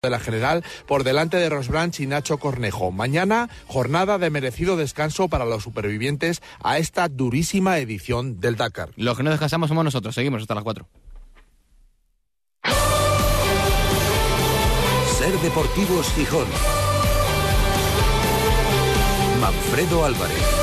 de la general por delante de Rosbranch y Nacho Cornejo. Mañana, jornada de merecido descanso para los supervivientes a esta durísima edición del Dakar. Los que no descansamos somos nosotros, seguimos hasta las 4. Ser Deportivos Gijón. Manfredo Álvarez.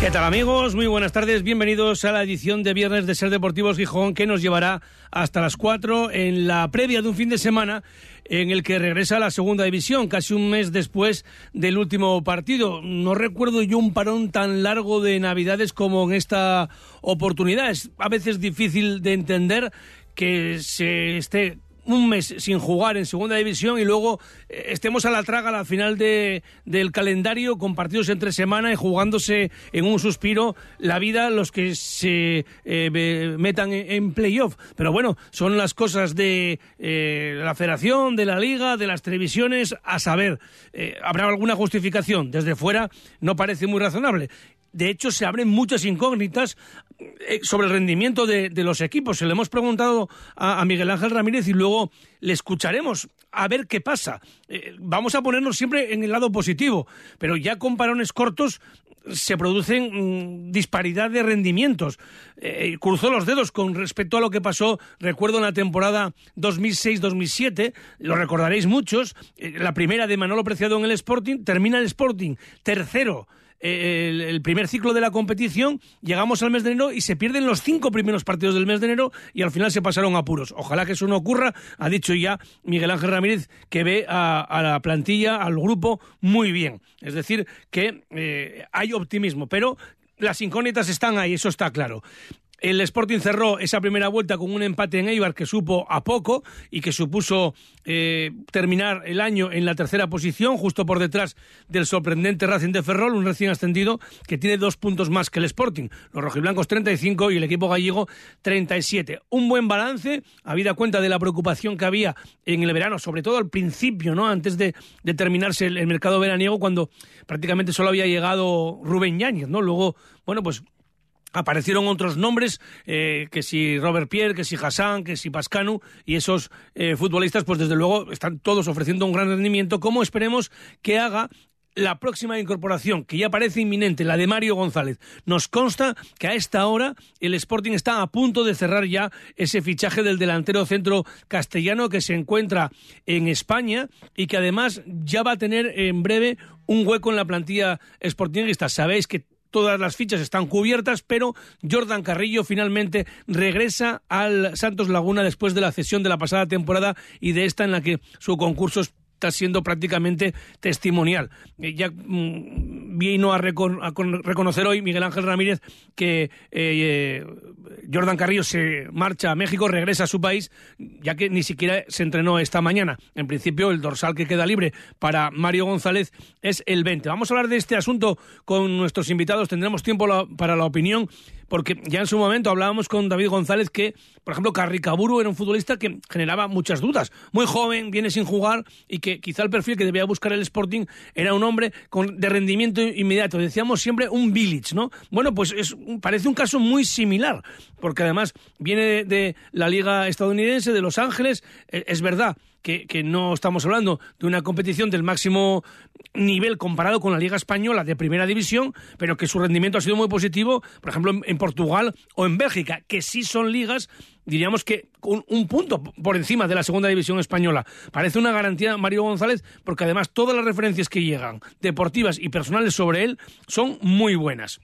¿Qué tal amigos? Muy buenas tardes, bienvenidos a la edición de viernes de Ser Deportivos Gijón que nos llevará hasta las 4 en la previa de un fin de semana en el que regresa a la segunda división, casi un mes después del último partido. No recuerdo yo un parón tan largo de Navidades como en esta oportunidad. Es a veces difícil de entender que se esté un mes sin jugar en segunda división y luego eh, estemos a la traga a la final de, del calendario con partidos entre semana y jugándose en un suspiro la vida los que se eh, metan en, playoff. Pero bueno, son las cosas de eh, la federación, de la liga, de las televisiones, a saber, ¿habrá alguna justificación? Desde fuera no parece muy razonable de hecho, se abren muchas incógnitas eh, sobre el rendimiento de, los equipos. Se le hemos preguntado a, Miguel Ángel Ramírez y luego le escucharemos a ver qué pasa. Eh, vamos a ponernos siempre en el lado positivo, pero ya con parones cortos se producen mm, disparidad de rendimientos. Eh, cruzó los dedos con respecto a lo que pasó, recuerdo, en la temporada 2006-2007, lo recordaréis muchos, la primera de Manolo Preciado en el Sporting, termina el Sporting tercero el, primer ciclo de la competición, llegamos al mes de enero y se pierden los cinco primeros partidos del mes de enero y al final se pasaron apuros. Ojalá que eso no ocurra. Ha dicho ya Miguel Ángel Ramírez que ve a, la plantilla, al grupo, muy bien. Es decir, que eh, hay optimismo, pero las incógnitas están ahí, eso está claro. El Sporting cerró esa primera vuelta con un empate en Eibar que supo a poco y que supuso eh, terminar el año en la tercera posición, justo por detrás del sorprendente Racing de Ferrol, un recién ascendido que tiene dos puntos más que el Sporting. Los rojiblancos 35 y el equipo gallego 37. Un buen balance, habida cuenta de la preocupación que había en el verano, sobre todo al principio, ¿no? antes de, terminarse el, mercado veraniego, cuando prácticamente solo había llegado Rubén Yáñez. ¿no? Luego, bueno, pues aparecieron otros nombres, eh, que si Robert Pierre, que si Hassan, que si Pascanu, y esos eh, futbolistas, pues desde luego están todos ofreciendo un gran rendimiento, como esperemos que haga la próxima incorporación, que ya parece inminente, la de Mario González. Nos consta que a esta hora el Sporting está a punto de cerrar ya ese fichaje del delantero centro castellano que se encuentra en España y que además ya va a tener en breve un hueco en la plantilla sportingista. Sabéis que todas las fichas están cubiertas, pero Jordan Carrillo finalmente regresa al Santos Laguna después de la cesión de la pasada temporada y de esta en la que su concurso está siendo prácticamente testimonial. Eh, ya mm, vino a, reconocer hoy Miguel Ángel Ramírez que eh, eh, Jordan Carrillo se marcha a México, regresa a su país, ya que ni siquiera se entrenó esta mañana. En principio, el dorsal que queda libre para Mario González es el 20. Vamos a hablar de este asunto con nuestros invitados, tendremos tiempo para la opinión porque ya en su momento hablábamos con David González que, por ejemplo, Carricaburu era un futbolista que generaba muchas dudas. Muy joven, viene sin jugar y que quizá el perfil que debía buscar el Sporting era un hombre con, de rendimiento inmediato. Decíamos siempre un village, ¿no? Bueno, pues es, parece un caso muy similar, porque además viene de la Liga estadounidense, de Los Ángeles, e, es verdad que, no estamos hablando de una competición del máximo nivel comparado con la Liga Española de Primera División, pero que su rendimiento ha sido muy positivo, por ejemplo, en, Portugal o en Bélgica, que sí son ligas, diríamos que un, un, punto por encima de la Segunda División Española. Parece una garantía Mario González, porque además todas las referencias que llegan, deportivas y personales sobre él, son muy buenas.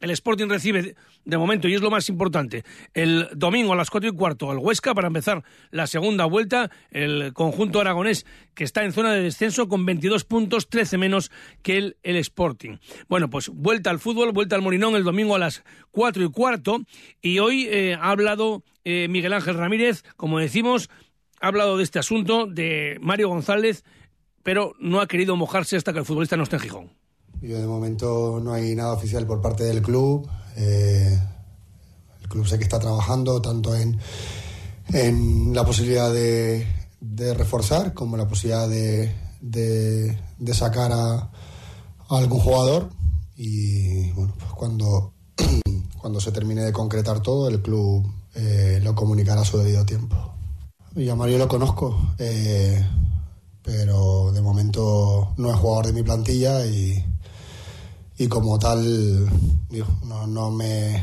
El Sporting recibe de momento, y es lo más importante, el domingo a las cuatro y cuarto al Huesca para empezar la segunda vuelta. El conjunto aragonés que está en zona de descenso con 22 puntos, 13 menos que el, el Sporting. Bueno, pues vuelta al fútbol, vuelta al Morinón el domingo a las cuatro y cuarto. Y hoy eh, ha hablado eh, Miguel Ángel Ramírez, como decimos, ha hablado de este asunto de Mario González, pero no ha querido mojarse hasta que el futbolista no esté en Gijón. Yo de momento no hay nada oficial por parte del club. Eh, el club sé que está trabajando tanto en, en la posibilidad de, reforzar como la posibilidad de, de, sacar a, algún jugador. Y bueno, pues cuando cuando se termine de concretar todo, el club eh, lo comunicará a su debido tiempo. Y a Mario lo conozco, eh, pero de momento no es jugador de mi plantilla y, y como tal no, no, me,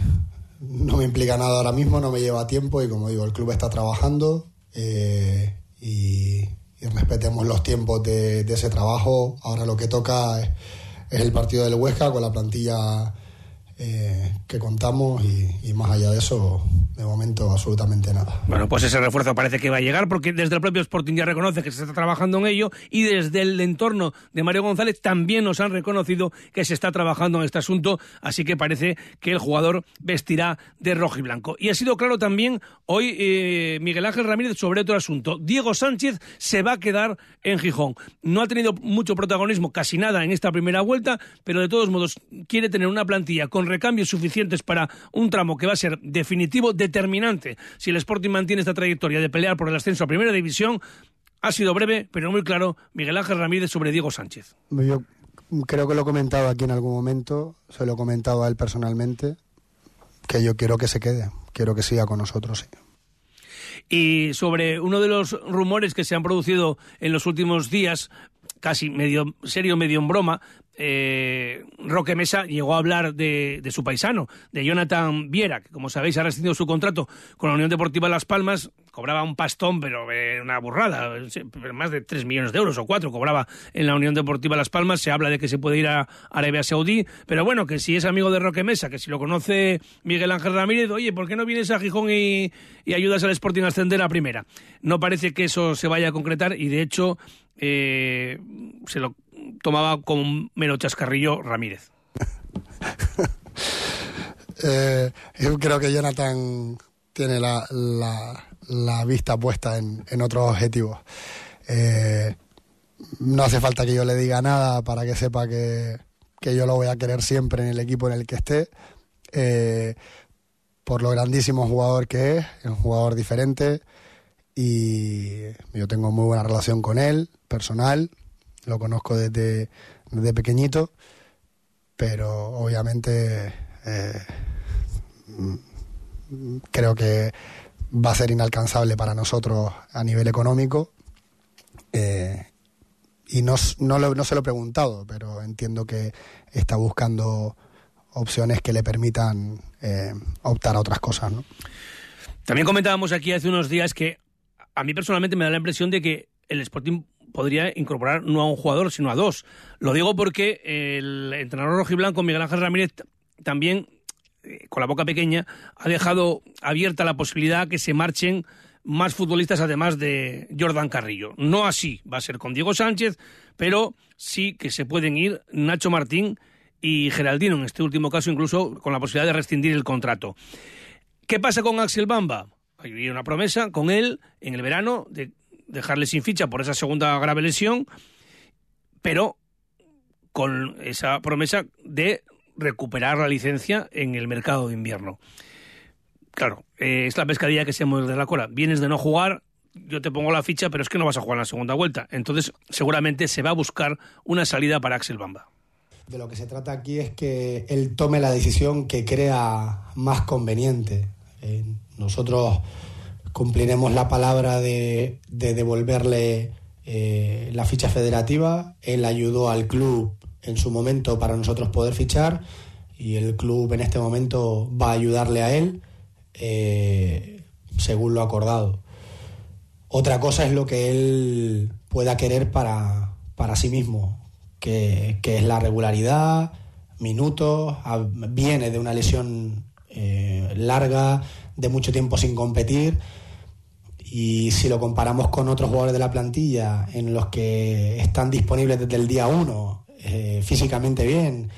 no me implica nada ahora mismo, no me lleva tiempo y como digo, el club está trabajando eh, y, y, respetemos los tiempos de, de, ese trabajo. Ahora lo que toca es, es el partido del Huesca con la plantilla eh, que contamos y, más allá de eso, de momento absolutamente nada. Bueno, pues ese refuerzo parece que va a llegar porque desde el propio Sporting ya reconoce que se está trabajando en ello y desde el entorno de Mario González también nos han reconocido que se está trabajando en este asunto, así que parece que el jugador vestirá de rojo y blanco. Y ha sido claro también hoy eh, Miguel Ángel Ramírez sobre otro asunto. Diego Sánchez se va a quedar en Gijón. No ha tenido mucho protagonismo, casi nada en esta primera vuelta, pero de todos modos quiere tener una plantilla con recambios suficientes para un tramo que va a ser definitivo, determinante. Si el Sporting mantiene esta trayectoria de pelear por el ascenso a Primera División, ha sido breve, pero muy claro, Miguel Ángel Ramírez sobre Diego Sánchez. Yo creo que lo he comentado aquí en algún momento, se lo he comentado a él personalmente, que yo quiero que se quede, quiero que siga con nosotros, sí. Y sobre uno de los rumores que se han producido en los últimos días, casi medio serio, medio en broma, eh, Roque Mesa llegó a hablar de, su paisano, de Jonathan Viera, que como sabéis ha rescindido su contrato con la Unión Deportiva Las Palmas, cobraba un pastón, pero eh, una burrada, más de 3 millones de euros o 4 cobraba en la Unión Deportiva Las Palmas, se habla de que se puede ir a Arabia Saudí, pero bueno, que si es amigo de Roque Mesa, que si lo conoce Miguel Ángel Ramírez, oye, ¿por qué no vienes a Gijón y, y ayudas al Sporting a ascender a primera? No parece que eso se vaya a concretar y de hecho eh, se lo tomaba como mero chascarrillo Ramírez. eh, yo creo que Jonathan tiene la, la, la vista puesta en, en otros objetivos. Eh, no hace falta que yo le diga nada para que sepa que, que, yo lo voy a querer siempre en el equipo en el que esté. Eh, por lo grandísimo jugador que es, es un jugador diferente y yo tengo muy buena relación con él, personal, lo conozco desde, pequeñito, pero obviamente eh, creo que va a ser inalcanzable para nosotros a nivel económico. Eh, y no, no, lo, no se lo he preguntado, pero entiendo que está buscando opciones que le permitan eh, optar a otras cosas. ¿no? También comentábamos aquí hace unos días que a mí personalmente me da la impresión de que el Sporting podría incorporar no a un jugador, sino a dos. Lo digo porque el entrenador rojiblanco, Miguel Ángel Ramírez, también, eh, con la boca pequeña, ha dejado abierta la posibilidad que se marchen más futbolistas además de Jordan Carrillo. No así va a ser con Diego Sánchez, pero sí que se pueden ir Nacho Martín y Geraldino, en este último caso incluso con la posibilidad de rescindir el contrato. ¿Qué pasa con Axel Bamba? Hay una promesa con él en el verano de dejarle sin ficha por esa segunda grave lesión, pero con esa promesa de recuperar la licencia en el mercado de invierno. Claro, eh, es la pescadilla que se muerde la cola. Vienes de no jugar, yo te pongo la ficha, pero es que no vas a jugar en la segunda vuelta. Entonces, seguramente se va a buscar una salida para Axel Bamba. De lo que se trata aquí es que él tome la decisión que crea más conveniente. Nosotros cumpliremos la palabra de, de devolverle eh, la ficha federativa. Él ayudó al club en su momento para nosotros poder fichar y el club en este momento va a ayudarle a él eh, según lo acordado. Otra cosa es lo que él pueda querer para, para sí mismo, que, que es la regularidad, minutos, viene de una lesión eh, larga, de mucho tiempo sin competir y si lo comparamos con otros jugadores de la plantilla en los que están disponibles desde el día uno, eh, físicamente bien,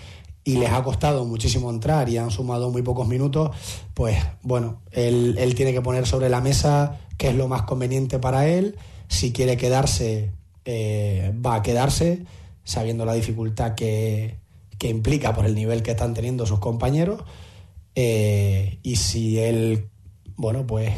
y les ha costado muchísimo entrar y han sumado muy pocos minutos, pues bueno, él, él tiene que poner sobre la mesa qué es lo más conveniente para él. Si quiere quedarse, eh, va a quedarse, sabiendo la dificultad que, que, implica por el nivel que están teniendo sus compañeros. Eh, y si él, bueno, pues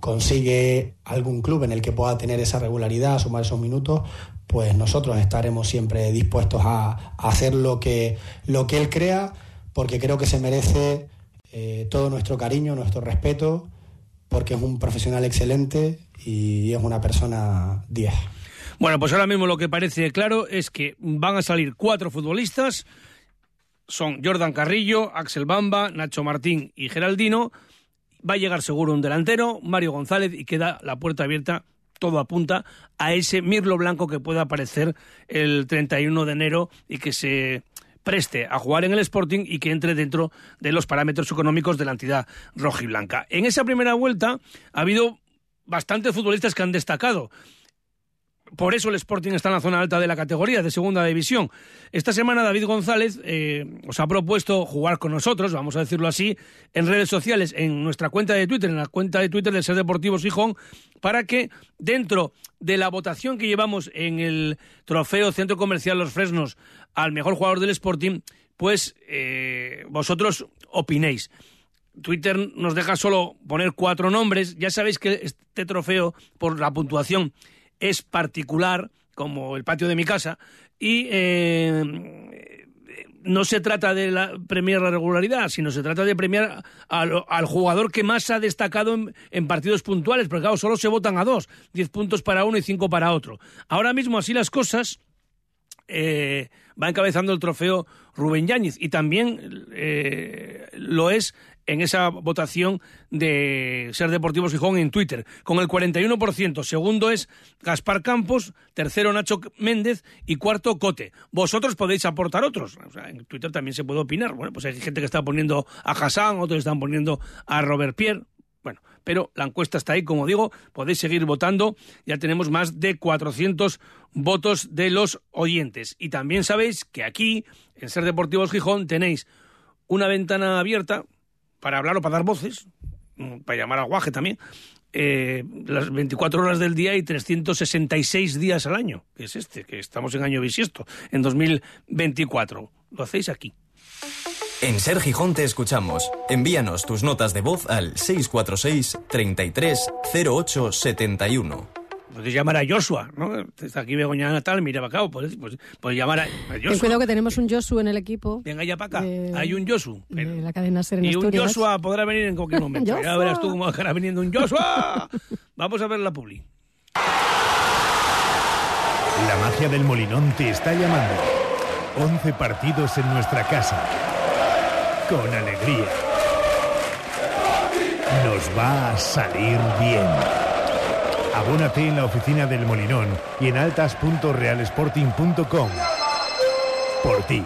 consigue algún club en el que pueda tener esa regularidad, sumar esos minutos, pues nosotros estaremos siempre dispuestos a, hacer lo que, lo que él crea, porque creo que se merece eh, todo nuestro cariño, nuestro respeto, porque es un profesional excelente y es una persona 10. Bueno, pues ahora mismo lo que parece claro es que van a salir cuatro futbolistas. Son Jordan Carrillo, Axel Bamba, Nacho Martín y Geraldino. Va a llegar seguro un delantero, Mario González, y queda la puerta abierta, todo apunta a ese Mirlo Blanco que pueda aparecer el 31 de enero y que se preste a jugar en el Sporting y que entre dentro de los parámetros económicos de la entidad rojiblanca. En esa primera vuelta ha habido bastantes futbolistas que han destacado. Por eso el Sporting está en la zona alta de la categoría, de segunda división. Esta semana David González eh, os ha propuesto jugar con nosotros, vamos a decirlo así, en redes sociales, en nuestra cuenta de Twitter, en la cuenta de Twitter del Ser Deportivo Gijón, para que dentro de la votación que llevamos en el trofeo Centro Comercial Los Fresnos al mejor jugador del Sporting, pues eh, vosotros opinéis. Twitter nos deja solo poner cuatro nombres. Ya sabéis que este trofeo, por la puntuación, es particular, como el patio de mi casa, y eh, no se trata de la, premiar la regularidad, sino se trata de premiar al, jugador que más ha destacado en, en, partidos puntuales, porque claro, solo se votan a dos, diez puntos para uno y cinco para otro. Ahora mismo, así las cosas, eh, va encabezando el trofeo Rubén Yáñez y también eh, lo es en esa votación de Ser Deportivos Gijón en Twitter, con el 41%. Segundo es Gaspar Campos, tercero Nacho Méndez y cuarto Cote. Vosotros podéis aportar otros. En Twitter también se puede opinar. Bueno, pues hay gente que está poniendo a Hassan, otros están poniendo a Robert Pierre. Bueno, pero la encuesta está ahí, como digo, podéis seguir votando. Ya tenemos más de 400 votos de los oyentes. Y también sabéis que aquí, en Ser Deportivos Gijón, tenéis una ventana abierta para hablar o para dar voces, para llamar al guaje también, eh, las 24 horas del día y 366 días al año, que es este, que estamos en año bisiesto, en 2024. Lo hacéis aquí. En Ser Gijón te escuchamos. Envíanos tus notas de voz al 646 33 08 71. Puedes llamar a Joshua, ¿no? Está aquí Begoña Natal, mira para acá, puedes, puedes, puedes llamar a, a Joshua. Ten cuidado que tenemos un Joshua en el equipo. Venga ya para acá, de- hay un Joshua. de la cadena Ser en y un. Joshua podrá venir en cualquier momento. ya verás tú cómo estará viniendo un Joshua. Vamos a ver la publi. La magia del Molinón te está llamando. 11 partidos en nuestra casa. Con alegría. Nos va a salir bien. Abónate en la oficina del Molinón y en altas.realsporting.com. Por ti,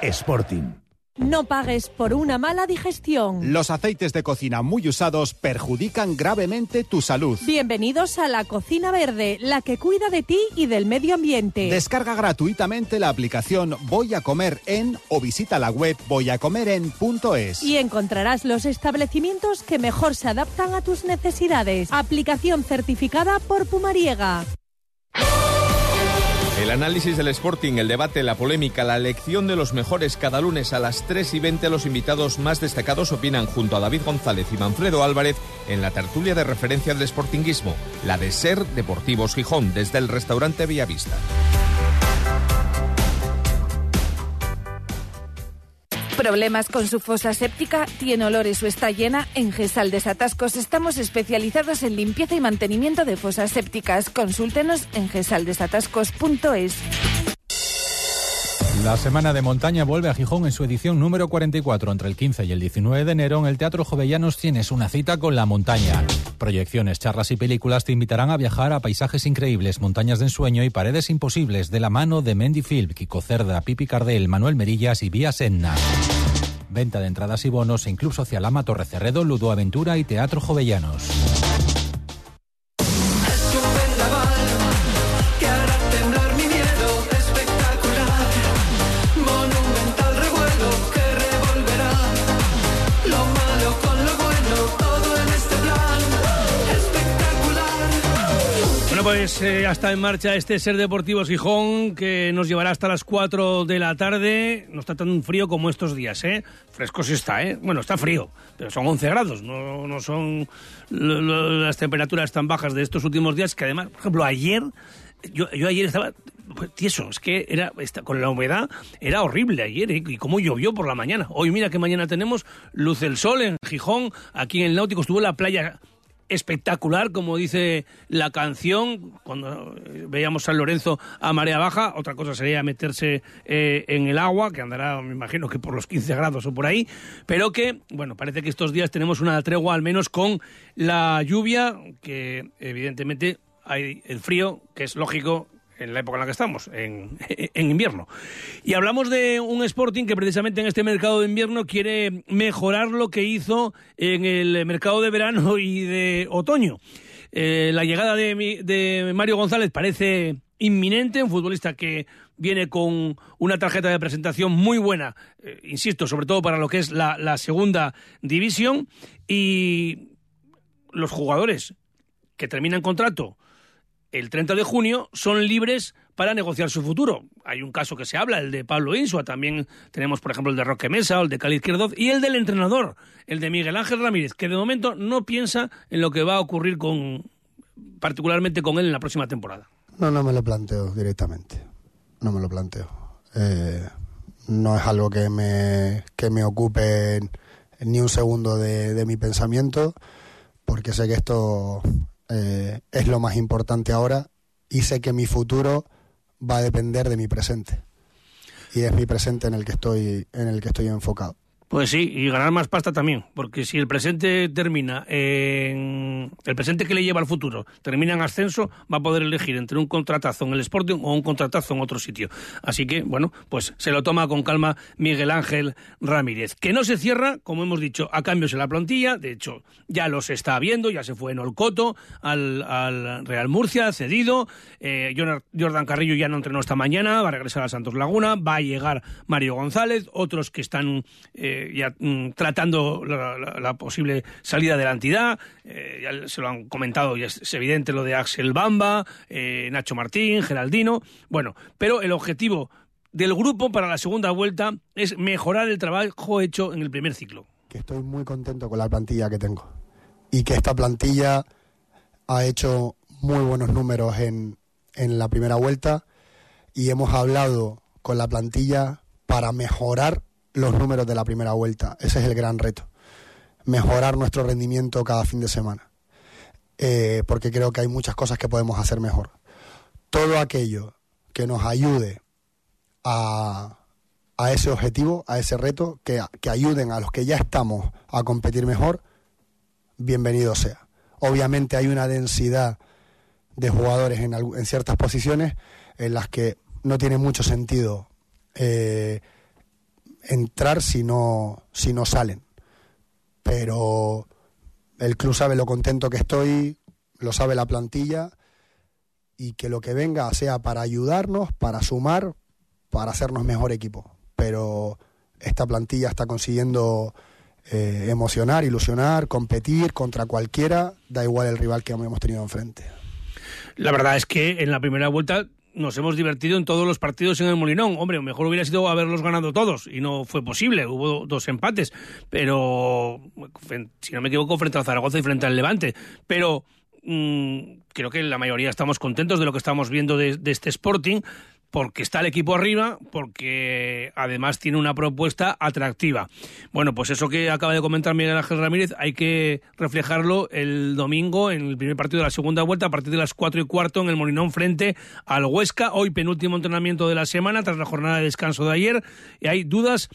Sporting. No pagues por una mala digestión. Los aceites de cocina muy usados perjudican gravemente tu salud. Bienvenidos a la Cocina Verde, la que cuida de ti y del medio ambiente. Descarga gratuitamente la aplicación Voy a comer en o visita la web voyacomeren.es. Y encontrarás los establecimientos que mejor se adaptan a tus necesidades. Aplicación certificada por Pumariega. El análisis del Sporting, el debate, la polémica, la elección de los mejores cada lunes a las 3 y 20 los invitados más destacados opinan junto a David González y Manfredo Álvarez en la tertulia de referencia del Sportinguismo, la de Ser Deportivos Gijón, desde el restaurante Villavista. ¿Problemas con su fosa séptica? ¿Tiene olores o está llena? En Gesal Desatascos estamos especializados en limpieza y mantenimiento de fosas sépticas. Consúltenos en gesaldesatascos.es. La Semana de Montaña vuelve a Gijón en su edición número 44. Entre el 15 y el 19 de enero en el Teatro Jovellanos tienes una cita con la montaña. Proyecciones, charlas y películas te invitarán a viajar a paisajes increíbles, montañas de ensueño y paredes imposibles de la mano de Mendy Phil, Kiko Cerda, Pipi Cardel, Manuel Merillas y Vía Senna. Venta de entradas y bonos en Club Social Ama Ludo Aventura y Teatro Jovellanos. Pues eh, está en marcha este Ser Deportivos Gijón que nos llevará hasta las 4 de la tarde. No está tan frío como estos días, ¿eh? Fresco sí está, ¿eh? Bueno, está frío, pero son 11 grados, no, no son las temperaturas tan bajas de estos últimos días que además, por ejemplo, ayer, yo, yo ayer estaba tieso. Es que era esta- con la humedad era horrible ayer ¿eh? y cómo llovió por la mañana. Hoy mira que mañana tenemos luz del sol en Gijón, aquí en el Náutico estuvo la playa espectacular, como dice la canción, cuando eh, veíamos San Lorenzo a marea baja, otra cosa sería meterse eh, en el agua, que andará, me imagino que por los 15 grados o por ahí, pero que, bueno, parece que estos días tenemos una tregua al menos con la lluvia, que evidentemente hay el frío, que es lógico en la época en la que estamos, en, en invierno. Y hablamos de un Sporting que precisamente en este mercado de invierno quiere mejorar lo que hizo en el mercado de verano y de otoño. Eh, la llegada de, de Mario González parece inminente, un futbolista que viene con una tarjeta de presentación muy buena, eh, insisto, sobre todo para lo que es la, la segunda división, y los jugadores que terminan contrato el 30 de junio son libres para negociar su futuro. Hay un caso que se habla, el de Pablo Insua, también tenemos, por ejemplo, el de Roque Mesa o el de Cali Izquierdoz y el del entrenador, el de Miguel Ángel Ramírez, que de momento no piensa en lo que va a ocurrir con particularmente con él en la próxima temporada. No, no me lo planteo directamente. No me lo planteo. Eh, no es algo que me, que me ocupe ni un segundo de mi pensamiento, porque sé que esto eh, es lo más importante ahora y sé que mi futuro va a depender de mi presente. Y es mi presente en el que estoy, en el que estoy enfocado. Pues sí, y ganar más pasta también, porque si el presente termina en el presente que le lleva al futuro termina en ascenso, va a poder elegir entre un contratazo en el Sporting o un contratazo en otro sitio. Así que, bueno, pues se lo toma con calma Miguel Ángel Ramírez, que no se cierra, como hemos dicho, a cambios en la plantilla, de hecho, ya los está viendo, ya se fue en Olcoto al, al Real Murcia, cedido, eh, Jordan Carrillo ya no entrenó esta mañana, va a regresar a Santos Laguna, va a llegar Mario González, otros que están eh, ya mm, tratando la, la- posible salida de la entidad, eh, ya se lo han comentado, y es, es evidente lo de Axel Bamba, eh, Nacho Martín, Geraldino, bueno, pero el objetivo del grupo para la segunda vuelta es mejorar el trabajo hecho en el primer ciclo. que estoy muy contento con la plantilla que tengo y que esta plantilla ha hecho muy buenos números en, en la primera vuelta y hemos hablado con la plantilla para mejorar los números de la primera vuelta. Ese es el gran reto, mejorar nuestro rendimiento cada fin de semana, Eh, porque creo que hay muchas cosas que podemos hacer mejor. Todo aquello que nos ayude a, a ese objetivo, a ese reto, que, que ayuden a los que ya estamos a competir mejor, bienvenido sea. Obviamente hay una densidad de jugadores en, en ciertas posiciones en las que no tiene mucho sentido eh, entrar si no, si no salen. Pero el club sabe lo contento que estoy, lo sabe la plantilla y que lo que venga sea para ayudarnos, para sumar, para hacernos mejor equipo. Pero esta plantilla está consiguiendo eh, emocionar, ilusionar, competir contra cualquiera, da igual el rival que hemos tenido enfrente. La verdad es que en la primera vuelta nos hemos divertido en todos los partidos en el Molinón. Hombre, mejor hubiera sido haberlos ganado todos y no fue posible. Hubo dos empates, pero si no me equivoco, frente al Zaragoza y frente al Levante. Pero mm, creo que la mayoría estamos contentos de lo que estamos viendo de, de este Sporting porque está el equipo arriba, porque además tiene una propuesta atractiva. Bueno, pues eso que acaba de comentar Miguel Ángel Ramírez hay que reflejarlo el domingo en el primer partido de la segunda vuelta a partir de las cuatro y cuarto en el Molinón frente al Huesca. Hoy penúltimo entrenamiento de la semana tras la jornada de descanso de ayer y hay dudas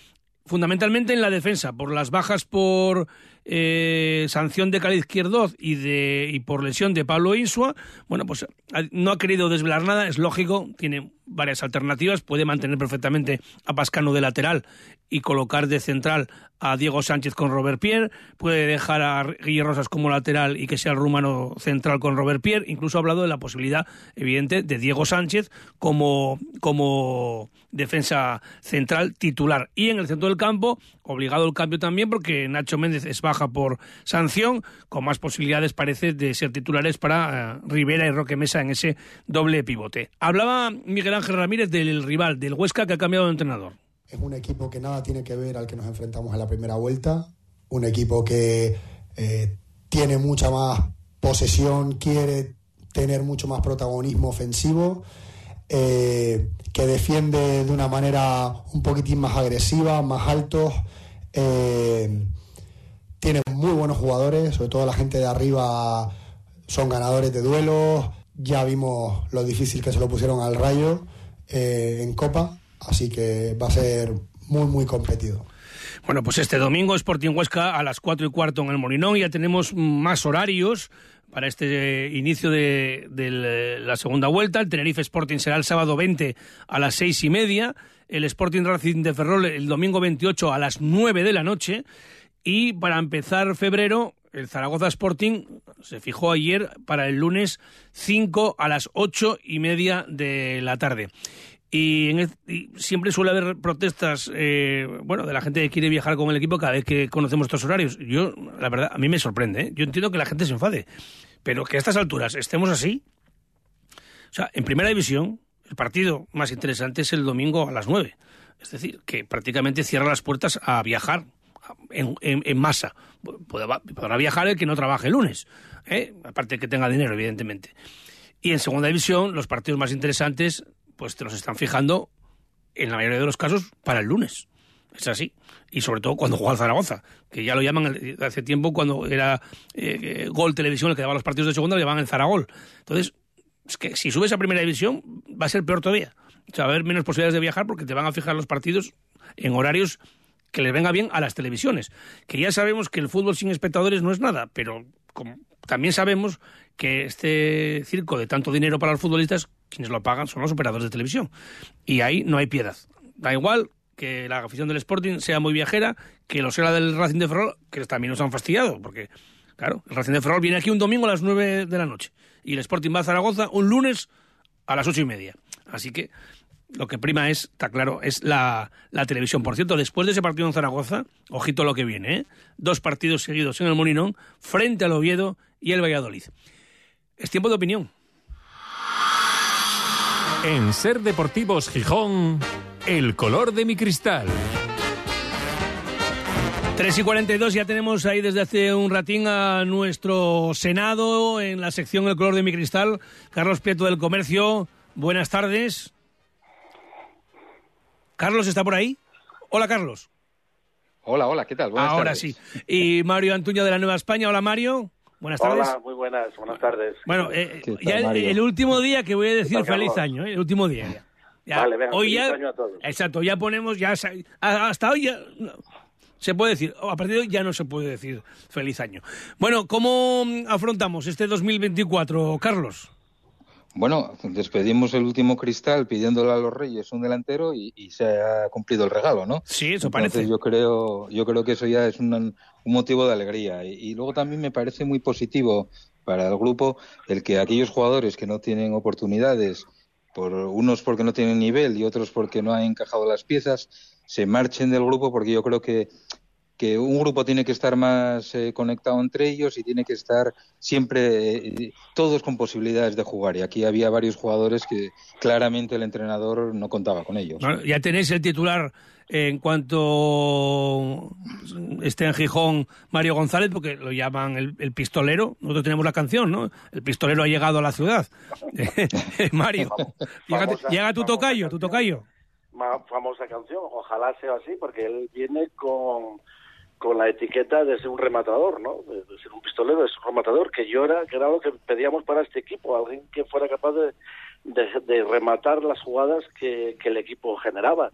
fundamentalmente en la defensa por las bajas por eh, sanción de Cali Izquierdoz y de y por lesión de Pablo Insua bueno pues no ha querido desvelar nada es lógico tiene varias alternativas puede mantener perfectamente a Pascano de lateral y colocar de central a Diego Sánchez con Robert Pierre, puede dejar a Guille Rosas como lateral y que sea el rumano central con Robert Pierre, incluso ha hablado de la posibilidad evidente de Diego Sánchez como, como defensa central titular. Y en el centro del campo, obligado el cambio también porque Nacho Méndez es baja por sanción, con más posibilidades parece de ser titulares para eh, Rivera y Roque Mesa en ese doble pivote. Hablaba Miguel Ángel Ramírez del rival, del Huesca, que ha cambiado de entrenador. Es un equipo que nada tiene que ver al que nos enfrentamos en la primera vuelta, un equipo que eh, tiene mucha más posesión, quiere tener mucho más protagonismo ofensivo eh, que defiende de una manera un poquitín más agresiva, más altos. eh, tiene muy buenos jugadores, sobre todo la gente de arriba son ganadores de duelos. Ya vimos lo difícil que se lo pusieron al Rayo eh, en Copa, así que va a ser muy, muy competido. Bueno, pues este domingo Sporting Huesca a las 4 y cuarto en el Molinón. Ya tenemos más horarios para este eh, inicio de, de la segunda vuelta. El Tenerife Sporting será el sábado 20 a las seis y media. El Sporting Racing de Ferrol el domingo 28 a las 9 de la noche. Y para empezar febrero, el Zaragoza Sporting se fijó ayer para el lunes 5 a las ocho y media de la tarde. Y, en siempre suele haber protestas, eh, bueno, de la gente que quiere viajar con el equipo cada vez que conocemos estos horarios. Yo, la verdad, a mí me sorprende. ¿eh? Yo entiendo que la gente se enfade, pero que a estas alturas estemos así. O sea, en primera división, el partido más interesante es el domingo a las 9. Es decir, que prácticamente cierra las puertas a viajar en, masa. Podrá, viajar el que no trabaje el lunes, ¿eh? aparte que tenga dinero, evidentemente. Y en segunda división, los partidos más interesantes, pues te los están fijando, en la mayoría de los casos, para el lunes. Es así. Y sobre todo cuando juega el Zaragoza, que ya lo llaman el- hace tiempo cuando era eh, eh, Gol Televisión el que daba los partidos de segunda, lo llamaban el Zaragol. Entonces, es que si subes a primera división va a ser peor todavía. O sea, va a haber menos posibilidades de viajar porque te van a fijar los partidos en horarios que les venga bien a las televisiones. Que ya sabemos que el fútbol sin espectadores no es nada, pero también sabemos que este circo de tanto dinero para los futbolistas, quienes lo pagan son los operadores de televisión. Y ahí no hay piedad. Da igual que la afición del Sporting sea muy viajera, que lo sea del Racing de Ferrol, que también nos han fastidiado, porque, claro, el Racing de Ferrol viene aquí un domingo a las 9 de la noche y el Sporting va a Zaragoza un lunes a las ocho y media. Así que lo que prima es, está claro, es la, la televisión. Por cierto, después de ese partido en Zaragoza, ojito lo que viene, ¿eh? dos partidos seguidos en el Molinón, frente al Oviedo y el Valladolid. Es tiempo de opinión. En Ser Deportivos Gijón, el color de mi cristal. 3 y 42, ya tenemos ahí desde hace un ratín a nuestro Senado en la sección El color de mi cristal, Carlos Prieto del Comercio. Buenas tardes. Carlos, ¿está por ahí? Hola, Carlos. Hola, hola, ¿qué tal? Buenas Ahora tardes. sí. Y Mario Antuña de la Nueva España. Hola, Mario. Buenas tardes. Hola, muy buenas, buenas tardes. Bueno, eh, ¿Qué tal, ya el, el último día que voy a decir feliz Carlos? año, ¿eh? el último día. ya. Ya, Vale, venga, hoy feliz ya, año a todos. exacto, ya ponemos, ya hasta hoy ya no, se puede decir, a partir de hoy ya no se puede decir feliz año. Bueno, ¿cómo afrontamos este 2024, Carlos? Bueno, despedimos el último cristal pidiéndole a los Reyes un delantero y, y se ha cumplido el regalo, ¿no? Sí, eso Entonces, parece. Yo creo, yo creo que eso ya es un, un motivo de alegría. Y, y luego también me parece muy positivo para el grupo el que aquellos jugadores que no tienen oportunidades, por unos porque no tienen nivel y otros porque no han encajado las piezas, se marchen del grupo porque yo creo que que un grupo tiene que estar más eh, conectado entre ellos y tiene que estar siempre eh, todos con posibilidades de jugar. Y aquí había varios jugadores que claramente el entrenador no contaba con ellos. Bueno, ya tenéis el titular en cuanto esté en Gijón Mario González, porque lo llaman el, el pistolero. Nosotros tenemos la canción, ¿no? El pistolero ha llegado a la ciudad. Mario, llega, tu tocayo, tu tocayo. Famosa canción, ojalá sea así, porque él viene con, con la etiqueta de ser un rematador, ¿no? De, de ser un pistolero, es un rematador, que yo era, que era lo que pedíamos para este equipo, alguien que fuera capaz de, de, de rematar las jugadas que, que el equipo generaba.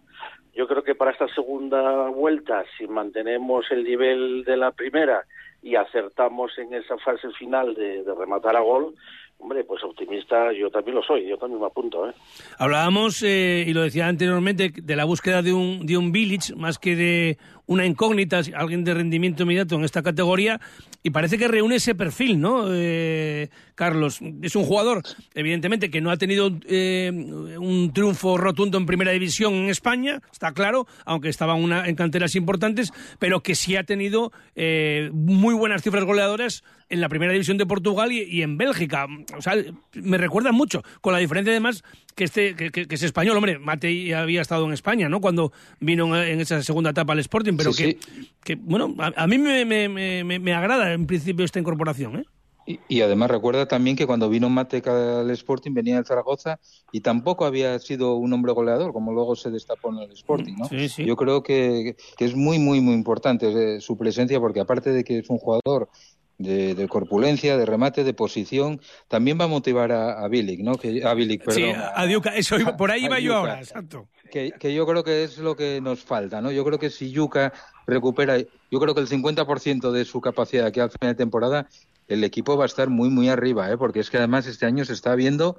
Yo creo que para esta segunda vuelta, si mantenemos el nivel de la primera y acertamos en esa fase final de, de rematar a gol, hombre, pues optimista yo también lo soy, yo también me apunto, ¿eh? Hablábamos, eh, y lo decía anteriormente, de la búsqueda de un, de un village, más que de una incógnita, alguien de rendimiento inmediato en esta categoría, y parece que reúne ese perfil, ¿no, eh, Carlos? Es un jugador, evidentemente, que no ha tenido eh, un triunfo rotundo en primera división en España, está claro, aunque estaba una, en canteras importantes, pero que sí ha tenido eh, muy buenas cifras goleadoras en la primera división de Portugal y, en Bélgica. O sea, me recuerda mucho, con la diferencia además que este que, es español. Hombre, Matei había estado en España, ¿no? Cuando vino en esa segunda etapa al Sporting, pero Sí, que, que, bueno, a, a mí me, me- me- me- agrada en principio esta incorporación, ¿eh? Y, y además recuerda también que cuando vino Mateca al Sporting venía del Zaragoza y tampoco había sido un hombre goleador, como luego se destapó en el Sporting, ¿no? Sí, sí. Yo creo que, que es muy, muy, muy importante eh, su presencia porque aparte de que es un jugador de, de corpulencia, de remate, de posición, también va a motivar a, a Bilic, ¿no? Que, a Bilic, perdón. Sí, a Diuca, eso iba- por ahí iba yo ahora, exacto. que, que yo creo que es lo que nos falta, ¿no? Yo creo que si Yuca recupera, yo creo que el 50% de su capacidad aquí al final de temporada, el equipo va a estar muy, muy arriba, ¿eh? Porque es que además este año se está viendo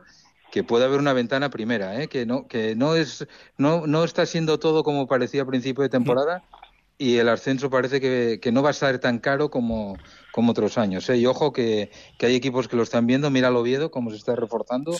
que puede haber una ventana primera, ¿eh? Que no, que no es, no, no está siendo todo como parecía a principio de temporada y el ascenso parece que, que no va a estar tan caro como, como otros años, ¿eh? Y ojo que, que hay equipos que lo están viendo, mira el Oviedo cómo se está reforzando,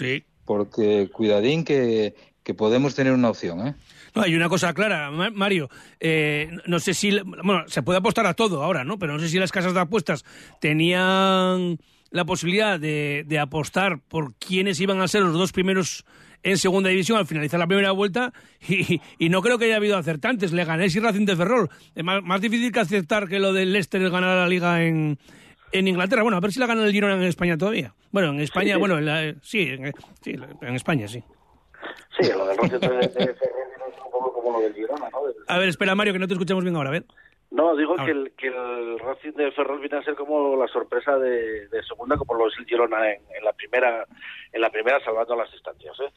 porque cuidadín que, que podemos tener una opción, ¿eh? No, hay una cosa clara, Ma- Mario. eh, no sé si. Bueno, se puede apostar a todo ahora, ¿no? Pero no sé si las casas de apuestas tenían la posibilidad de, de apostar por quiénes iban a ser los dos primeros en segunda división al finalizar la primera vuelta y, y no creo que haya habido acertantes. Leganés y Racing de Ferrol. Es más, más difícil que aceptar que lo del Leicester ganar la liga en, en Inglaterra. Bueno, a ver si la gana el Girona en España todavía. Bueno, en España, Sí. bueno, en la- sí, en, sí, en España sí. Sí, lo del Racing de, de Ferrol es un poco como lo del Girona, ¿no? A ver, espera, Mario, que no te escuchamos bien ahora, a ver. No, digo que el, que el Racing de Ferrol viene a ser como la sorpresa de, de segunda, como lo es el Girona en, en la primera, en la primera salvando las distancias. ¿eh?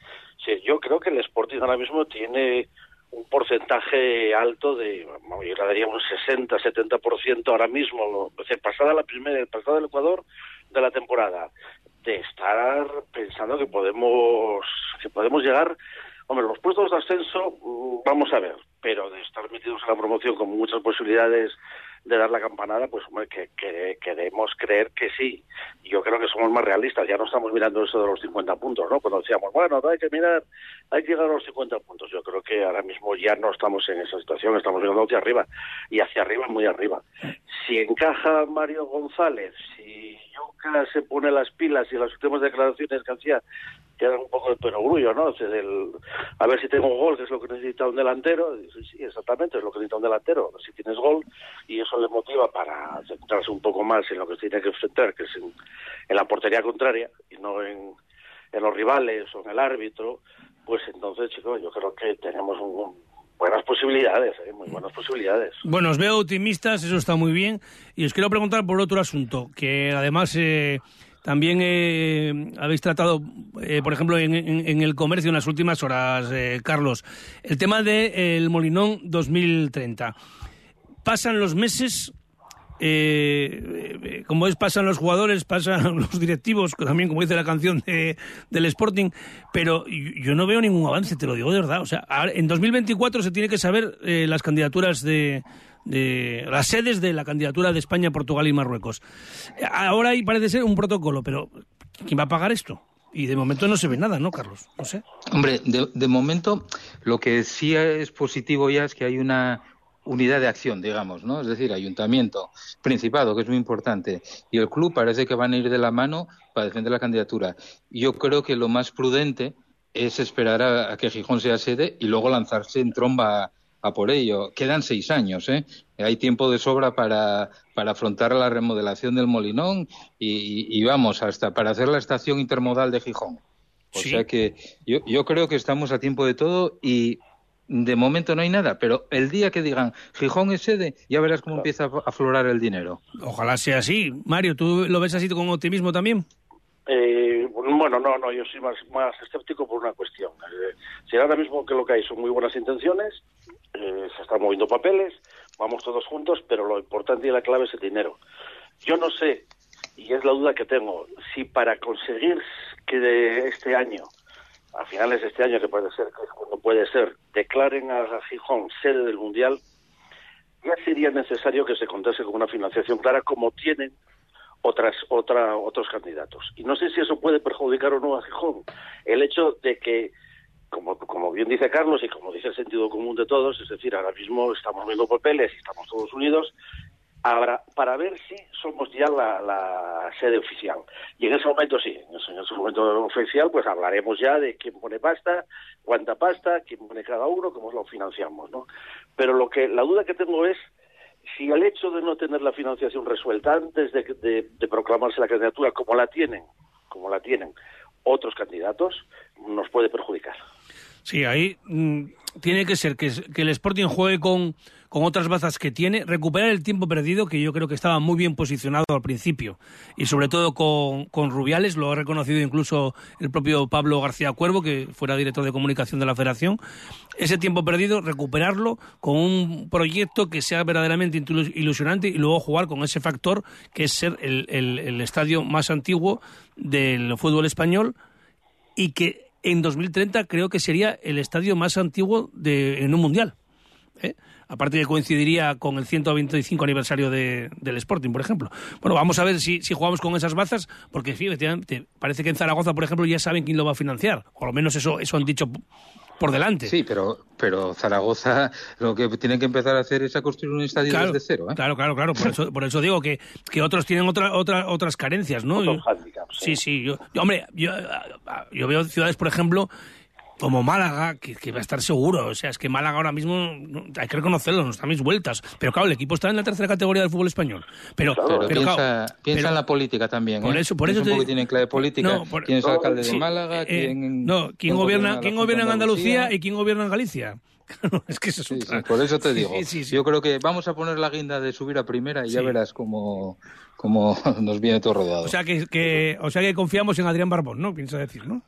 Sí, yo creo que el Sporting ahora mismo tiene un porcentaje alto de, yo le daría un 60-70% ahora mismo, es decir, pasada la primera, el pasado del Ecuador de la temporada, de estar pensando que podemos, que podemos llegar Hombre, los puestos de ascenso, mm, vamos a ver, pero de estar metidos en la promoción con muchas posibilidades de dar la campanada, pues hombre, que, que- queremos creer que sí. Yo creo que somos más realistas, ya no estamos mirando eso de los 50 puntos, ¿no? Cuando decíamos, bueno, no hay que mirar, hay que llegar a los 50 puntos. Yo creo que ahora mismo ya no estamos en esa situación, estamos mirando hacia arriba, y hacia arriba, muy arriba. Si encaja Mario González, si Se pone las pilas y las últimas declaraciones que hacía que eran un poco de perogrullo, ¿no? A ver si tengo un gol, que es lo que necesita un delantero. Dice, sí, exactamente, es lo que necesita un delantero. Si tienes gol, y eso le motiva para centrarse un poco más en lo que se tiene que enfrentar, que es en, en la portería contraria, y no en, en los rivales o en el árbitro, pues entonces, chicos, yo creo que tenemos un- buenas posibilidades, ¿eh? muy buenas posibilidades. Bueno, os veo optimistas, eso está muy bien. Y os quiero preguntar por otro asunto, que además eh, también eh, habéis tratado, eh, por ejemplo, en, en- el comercio en las últimas horas, eh, Carlos. El tema del Molinón 2030. Pasan los meses, eh, eh, como es, pasan los jugadores, pasan los directivos, también como dice la canción de- del Sporting, pero yo no veo ningún avance, te lo digo de verdad. O sea, en 2024 se tiene que saber eh, las candidaturas de, de las sedes de la candidatura de España, Portugal y Marruecos. Ahora ahí parece ser un protocolo, pero ¿quién va a pagar esto? Y de momento no se ve nada, ¿no, Carlos? No sé. Hombre, de, de momento lo que sí es positivo ya es que hay una unidad de acción, digamos, ¿no? Es decir, ayuntamiento, principado, que es muy importante, y el club parece que van a ir de la mano para defender la candidatura. Yo creo que lo más prudente es esperar a, a que Gijón sea sede y luego lanzarse en tromba a, a por ello. Quedan seis años, ¿eh? Hay tiempo de sobra para, para afrontar la remodelación del Molinón y, vamos, hasta para hacer la estación intermodal de Gijón. O Sí. sea que yo, yo creo que estamos a tiempo de todo y de momento no hay nada, pero el día que digan Gijón es sede, ya verás cómo empieza a aflorar el dinero. Ojalá sea así. Mario, ¿tú lo ves así con optimismo también? Eh, bueno, no, no, yo soy más, más escéptico por una cuestión. Eh, si ahora mismo que lo que hay son muy buenas intenciones, eh, se están moviendo papeles, vamos todos juntos, pero lo importante y la clave es el dinero. Yo no sé, y es la duda que tengo, si para conseguir que de este año, a finales de este año, que puede ser, cuando puede ser, declaren a Gijón sede del Mundial, ya sería necesario que se contase con una financiación clara como tienen otras otra, otros candidatos. Y no sé si eso puede perjudicar o no a Gijón. El hecho de que, como, como bien dice Carlos y como dice el sentido común de todos, es decir, ahora mismo estamos viendo papeles y estamos todos unidos, ahora, para ver si somos ya la, sede oficial. Y en ese momento sí, en ese, en ese momento oficial, pues hablaremos ya de quién pone pasta, cuánta pasta, quién pone cada uno, cómo lo financiamos, ¿no? Pero lo que, la duda que tengo es si el hecho de no tener la financiación resuelta antes de, de- de proclamarse la candidatura como la tienen, como la tienen otros candidatos, nos puede perjudicar. Sí, ahí mm, tiene que ser que el Sporting juegue con, con otras bazas que tiene, recuperar el tiempo perdido, que yo creo que estaba muy bien posicionado al principio, y sobre todo con, con Rubiales, lo ha reconocido incluso el propio Pablo García Cuervo, que fuera director de comunicación de la Federación. Ese tiempo perdido, recuperarlo con un proyecto que sea verdaderamente ilusionante y luego jugar con ese factor que es ser el, el- el estadio más antiguo del fútbol español y que en 2030 creo que sería el estadio más antiguo de, en un mundial. ¿eh? Aparte que coincidiría con el 125 aniversario de- del Sporting, por ejemplo. Bueno, vamos a ver si, si jugamos con esas bazas, porque fíjate, parece que en Zaragoza, por ejemplo, ya saben quién lo va a financiar. O al menos eso, eso han dicho por delante. Sí, pero, pero Zaragoza lo que tiene que empezar a hacer es a construir un estadio Claro, desde cero. ¿eh? Claro, claro, claro. Por eso, por eso digo que, que otros tienen otra, otra, otras carencias, ¿no? Otros Yo- hándicaps, sí, sí. Yo, yo, hombre, yo, yo veo ciudades, por ejemplo, como Málaga, que, que va a estar seguro. O sea, es que Málaga ahora mismo, hay que reconocerlo, nos da mis vueltas. Pero claro, el equipo está en la tercera categoría del fútbol español. Pero, Pero, pero, piensa, claro, piensa pero- en la política también. Por ¿eh? eso- por eso un te poco clave política. No, por- ¿Quién es el alcalde sí, de Málaga? eh, ¿Quién, no, ¿quién gobierna, quién gobierna en Andalucía y quién gobierna en Galicia? Es que eso es Sí, sí, por eso te digo. Sí. Yo creo que vamos a poner la guinda de subir a primera y ya verás cómo, cómo nos viene todo rodeado. O sea que, que, o sea que confiamos en Adrián Barbón, ¿no? Piensa decir, ¿no?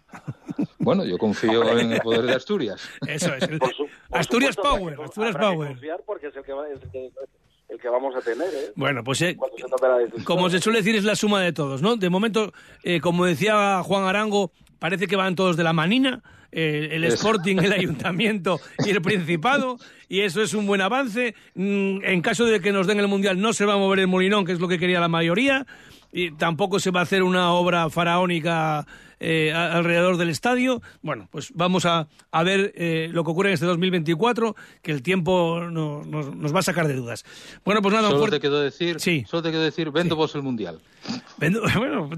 Bueno, yo confío en el poder de Asturias. Eso es. el- Por su- por Asturias supuesto, Power, que- Asturias habrá que Power. confiar porque es el que, va- es el que, el que vamos a tener, ¿eh? Bueno, pues eh, se como se suele decir, es la suma de todos, ¿no? De momento, eh, como decía Juan Arango, parece que van todos de la manina, eh, el. Sporting, el Ayuntamiento y el Principado, y eso es un buen avance. Mm, En caso de que nos den el Mundial, no se va a mover el Molinón, que es lo que quería la mayoría, y tampoco se va a hacer una obra faraónica eh, alrededor del estadio. Bueno, pues vamos a, a ver eh, lo que ocurre en este 2024, que el tiempo no- nos, nos va a sacar de dudas. Bueno, pues nada, Solo fuerte- te quedó decir, Sí. solo te quedó decir, vendo vos el mundial. Vendo- Bueno,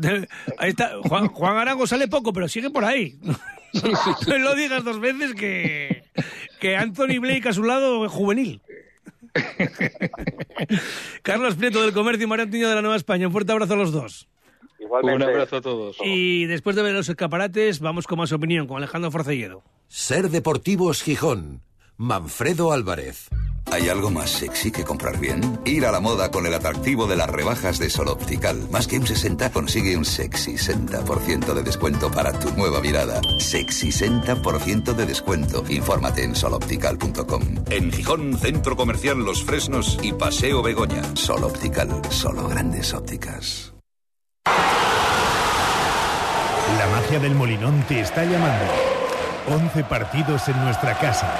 ahí está. Juan, Juan Arango sale poco, pero sigue por ahí. No lo digas dos veces que, que Anthony Blake a su lado es juvenil. Carlos Prieto del Comercio y María Antonio de la Nueva España. Un fuerte abrazo a los dos. Igualmente. Un abrazo a todos. Y después de ver los escaparates, vamos con más opinión con Alejandro Forcelledo. Ser Deportivos Gijón. Manfredo Álvarez. ¿Hay algo más sexy que comprar bien? Ir a la moda con el atractivo de las rebajas de Sol Optical. Más que un 60 consigue un sexy 60% de descuento para tu nueva mirada. Sexy 60% de descuento. Infórmate en soloptical.com. En Gijón, Centro Comercial Los Fresnos y Paseo Begoña. Sol Optical, solo grandes ópticas. Del Molinón te está llamando. 11 partidos en nuestra casa.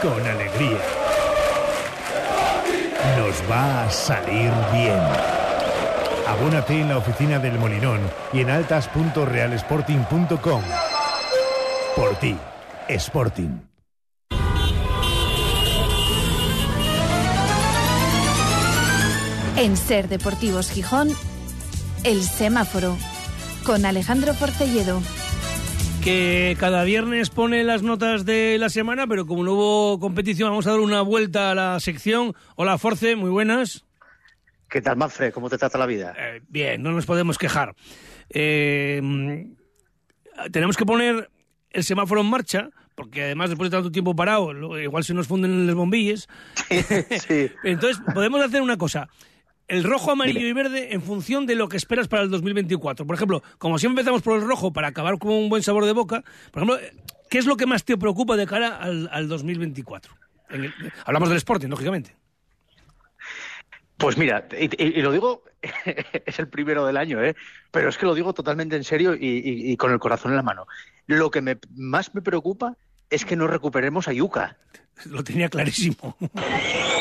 Con alegría. Nos va a salir bien. Abónate en la oficina del Molinón y en altas.realsporting.com. Por ti, Sporting. En Ser Deportivos Gijón, El Semáforo, con Alejandro Forcelledo. Que cada viernes pone las notas de la semana, pero como no hubo competición, vamos a dar una vuelta a la sección. Hola, Force, muy buenas. ¿Qué tal, Manfred? ¿Cómo te trata la vida? Eh, bien, no nos podemos quejar. Eh, tenemos que poner el semáforo en marcha, porque además después de tanto tiempo parado, igual se nos funden los bombillos. Entonces, podemos hacer una cosa. El rojo, amarillo y verde en función de lo que esperas para el 2024. Por ejemplo, como siempre empezamos por el rojo para acabar con un buen sabor de boca, por ejemplo, ¿qué es lo que más te preocupa de cara al, al 2024? En el- hablamos del Sporting, lógicamente. Pues mira, y, y- y lo digo, es el primero del año, ¿eh? pero es que lo digo totalmente en serio y, y- con el corazón en la mano. Lo que me, más me preocupa es que no recuperemos a Yuca. Lo tenía clarísimo.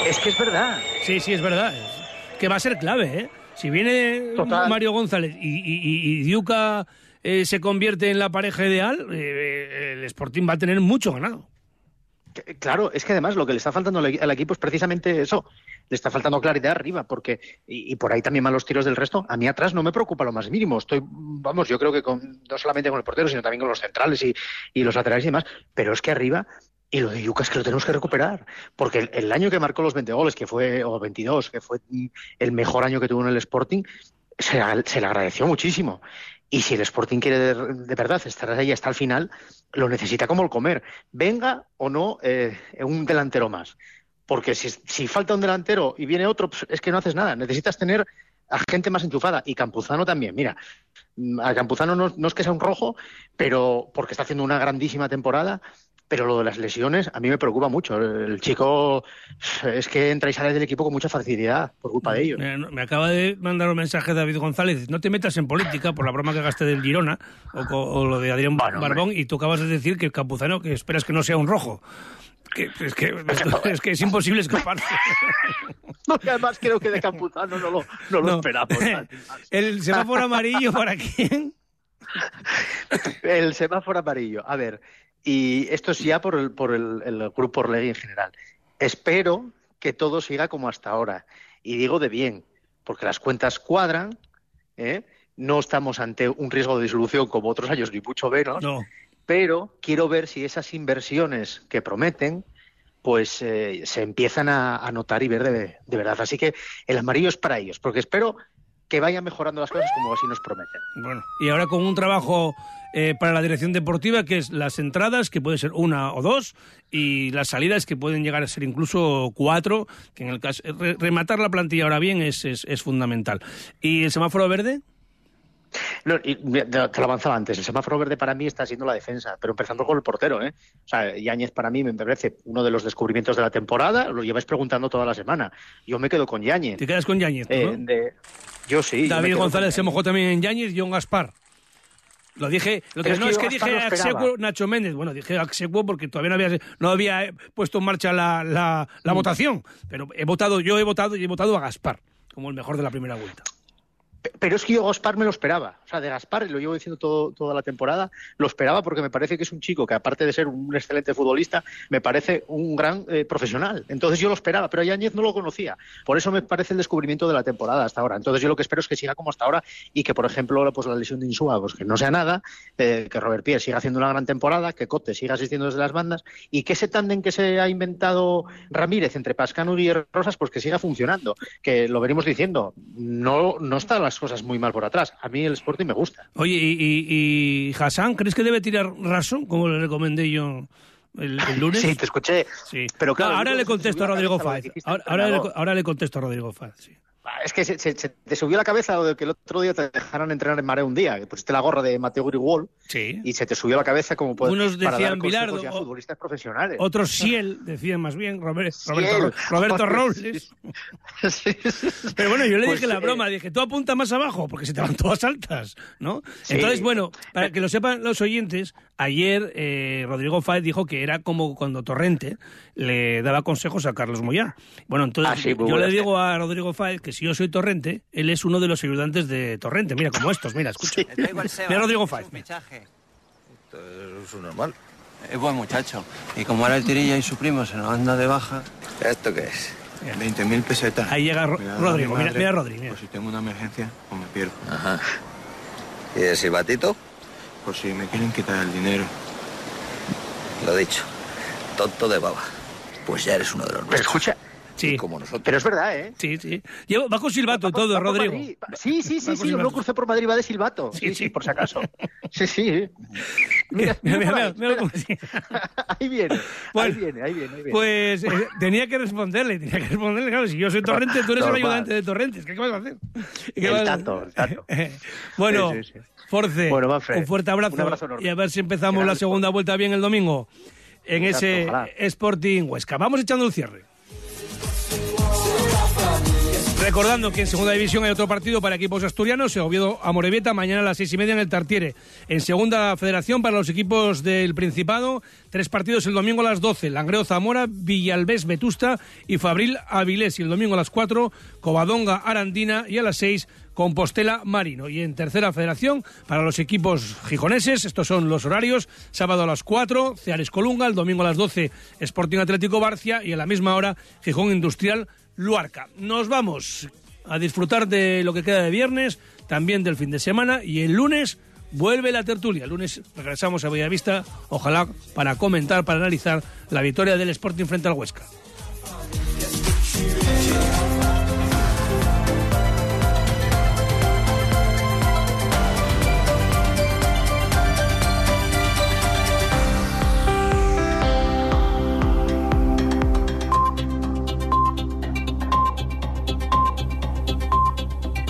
Es que es verdad. Sí, sí, es verdad. Que va a ser clave, ¿eh? Si viene Total. Mario González y, y, y- y Diuca eh, se convierte en la pareja ideal, eh, el Sporting va a tener mucho ganado. Claro, es que además lo que le está faltando al, al equipo es precisamente eso. Le está faltando claridad arriba, porque, y, y por ahí también malos tiros del resto. A mí atrás no me preocupa lo más mínimo. Estoy, vamos, yo creo que con, no solamente con el portero, sino también con los centrales y, y los laterales y demás. Pero es que arriba Y lo de Yuca es que lo tenemos que recuperar. Porque el, año que marcó los 20 goles, que fue, o 22, que fue el mejor año que tuvo en el Sporting, se, le- agradeció muchísimo. Y si el Sporting quiere de, verdad estar ahí hasta el final, lo necesita como el comer. Venga o no eh, un delantero más. Porque si, si falta un delantero y viene otro, pues, es que no haces nada. Necesitas tener a gente más enchufada. Y Campuzano también. Mira, a Campuzano no, no es que sea un rojo, pero porque está haciendo una grandísima temporada. Pero lo de las lesiones a mí me preocupa mucho. El chico es que entra y sale del equipo con mucha facilidad por culpa de ellos. Me, acaba de mandar un mensaje David González. No te metas en política por la broma que gasté del Girona o, lo de Adrián Barbón y tú acabas de decir que el Campuzano que esperas que no sea un rojo. Que, es, que, es que es imposible escaparse. No, además creo que de Campuzano no lo, no lo No. esperamos. El semáforo amarillo para quién? El semáforo amarillo. A ver, y esto es ya por el, por el, el grupo Orlegui en general. Espero que todo siga como hasta ahora. Y digo de bien, porque las cuentas cuadran, ¿eh? no estamos ante un riesgo de disolución como otros años, ni mucho menos. No. Pero quiero ver si esas inversiones que prometen pues eh, se empiezan a, a notar y ver de, de verdad. Así que el amarillo es para ellos, porque espero que vayan mejorando las cosas como así nos prometen. Bueno, y ahora con un trabajo eh, para la dirección deportiva, que es las entradas, que puede ser una o dos, y las salidas, que pueden llegar a ser incluso cuatro, que en el caso... re- rematar la plantilla ahora bien es, es fundamental. ¿Y el semáforo verde? No, y te lo avanzaba antes. El semáforo verde para mí está siendo la defensa, pero empezando con el portero. ¿eh? O sea, Yáñez para mí me parece uno de los descubrimientos de la temporada. Lo lleváis preguntando toda la semana. Yo me quedo con Yáñez. Te quedas con Yáñez, ¿no? Eh, de- Yo sí. David González se mojó también en Yáñez y John Gaspar. Lo dije, lo que, es no que es que dije. Axecuo, Nacho Méndez. Bueno, dije Axecuo porque todavía no había, no había eh, puesto en marcha la, la, la Mm. votación. Pero he votado, yo he votado y he votado a Gaspar como el mejor de la primera vuelta. Pero es que yo Gaspar me lo esperaba. O sea, de Gaspar, lo llevo diciendo todo, toda la temporada, lo esperaba porque me parece que es un chico que, aparte de ser un excelente futbolista, me parece un gran eh, profesional. Entonces yo lo esperaba, pero a Yáñez no lo conocía. Por eso me parece el descubrimiento de la temporada hasta ahora. Entonces yo lo que espero es que siga como hasta ahora y que, por ejemplo, pues la lesión de Insúa, pues que no sea nada, eh, que Robert Pierre siga haciendo una gran temporada, que Cote siga asistiendo desde las bandas y que ese tándem que se ha inventado Ramírez entre Pascano y Rosas, pues que siga funcionando. Que lo venimos diciendo, no, no están las cosas muy mal por atrás. A mí el Sporting me gusta. Oye, ¿y, y, y Hassan, crees que debe tirar raso, como le recomendé yo el, el lunes? Sí, te escuché. Sí. Pero claro, ahora le contesto a Rodrigo Fáez. Ahora, ahora le, ahora le contesto a Rodrigo Fáez. sí. Es que se, se- se te subió la cabeza lo de que el otro día te dejaron entrenar en Marea un día, que pusiste la gorra de Mateo Grigol Sí. y se te subió la cabeza como puede, Unos decían Bilardo, o- futbolistas profesionales. Otros Ciel, decían más bien, Robert-. Roberto, Ro- Roberto Robles. Pero bueno, yo le Pues, dije la broma, dije, tú apunta más abajo, porque se te van todas altas, ¿no? Entonces, bueno, para que lo sepan los oyentes, ayer eh, Rodrigo Fáez dijo que era como cuando Torrente le daba consejos a Carlos Moyá. Bueno, entonces Ah, yo le digo a Rodrigo Fáez que si yo soy Torrente, él es uno de los ayudantes de Torrente. Mira, como estos, mira, escucha. Mira Rodrigo Fáez. Es un normal. Es buen muchacho. Y como ahora el Tirilla y su primo se nos anda de baja. ¿Esto qué es? 20.000 pesetas. Ahí llega Ro- da Rodrigo, mi mira- madre, mira a Rodri, mira. Por si tengo una emergencia, pues me pierdo. Ajá. ¿Y el silbatito? Por si me quieren quitar el dinero. Lo dicho. Tonto de baba. Pues ya eres uno de los Pero nuestros. escucha, Sí. Como nosotros. pero es verdad, ¿eh? Sí, sí. Lleva- va con silbato y todo, Va Rodrigo. Madrid. Sí, sí, sí, sí, lo crucé por Madrid, va de silbato. Sí, sí, por si acaso. Sí, sí. Mira, Mira, mira, ahí, mira, mira cómo- ahí viene, ahí viene, ahí viene, ahí viene. Pues eh, tenía que responderle, tenía que responderle, claro, si yo soy Torrente, tú eres el ayudante de Torrentes, ¿qué, qué vas a hacer? ¿Qué El vas a- tato, el tato. bueno, Sí, sí, sí. Force, Bueno, Manfred, un fuerte abrazo, un abrazo enorme. y a ver si empezamos la segunda vuelta bien el domingo en Exacto, ese ojalá. Sporting Huesca. Vamos echando el cierre. Recordando que en segunda división hay otro partido para equipos asturianos, Oviedo Amorebieta, mañana a las seis y media en el Tartiere. En segunda federación para los equipos del Principado, tres partidos el domingo a las 12, Langreo Zamora, Villalbés Vetusta y Fabril Avilés. Y el domingo a las 4, Covadonga Arandina y a las 6, Compostela Marino. Y en tercera federación, para los equipos gijoneses, estos son los horarios, sábado a las 4, Ceares Colunga, el domingo a las 12, Sporting Atlético Barcia y a la misma hora, Gijón Industrial Luarca. Nos vamos a disfrutar de lo que queda de viernes, también del fin de semana y el lunes vuelve la tertulia. El lunes regresamos a Bellavista, ojalá para comentar, para analizar la victoria del Sporting frente al Huesca.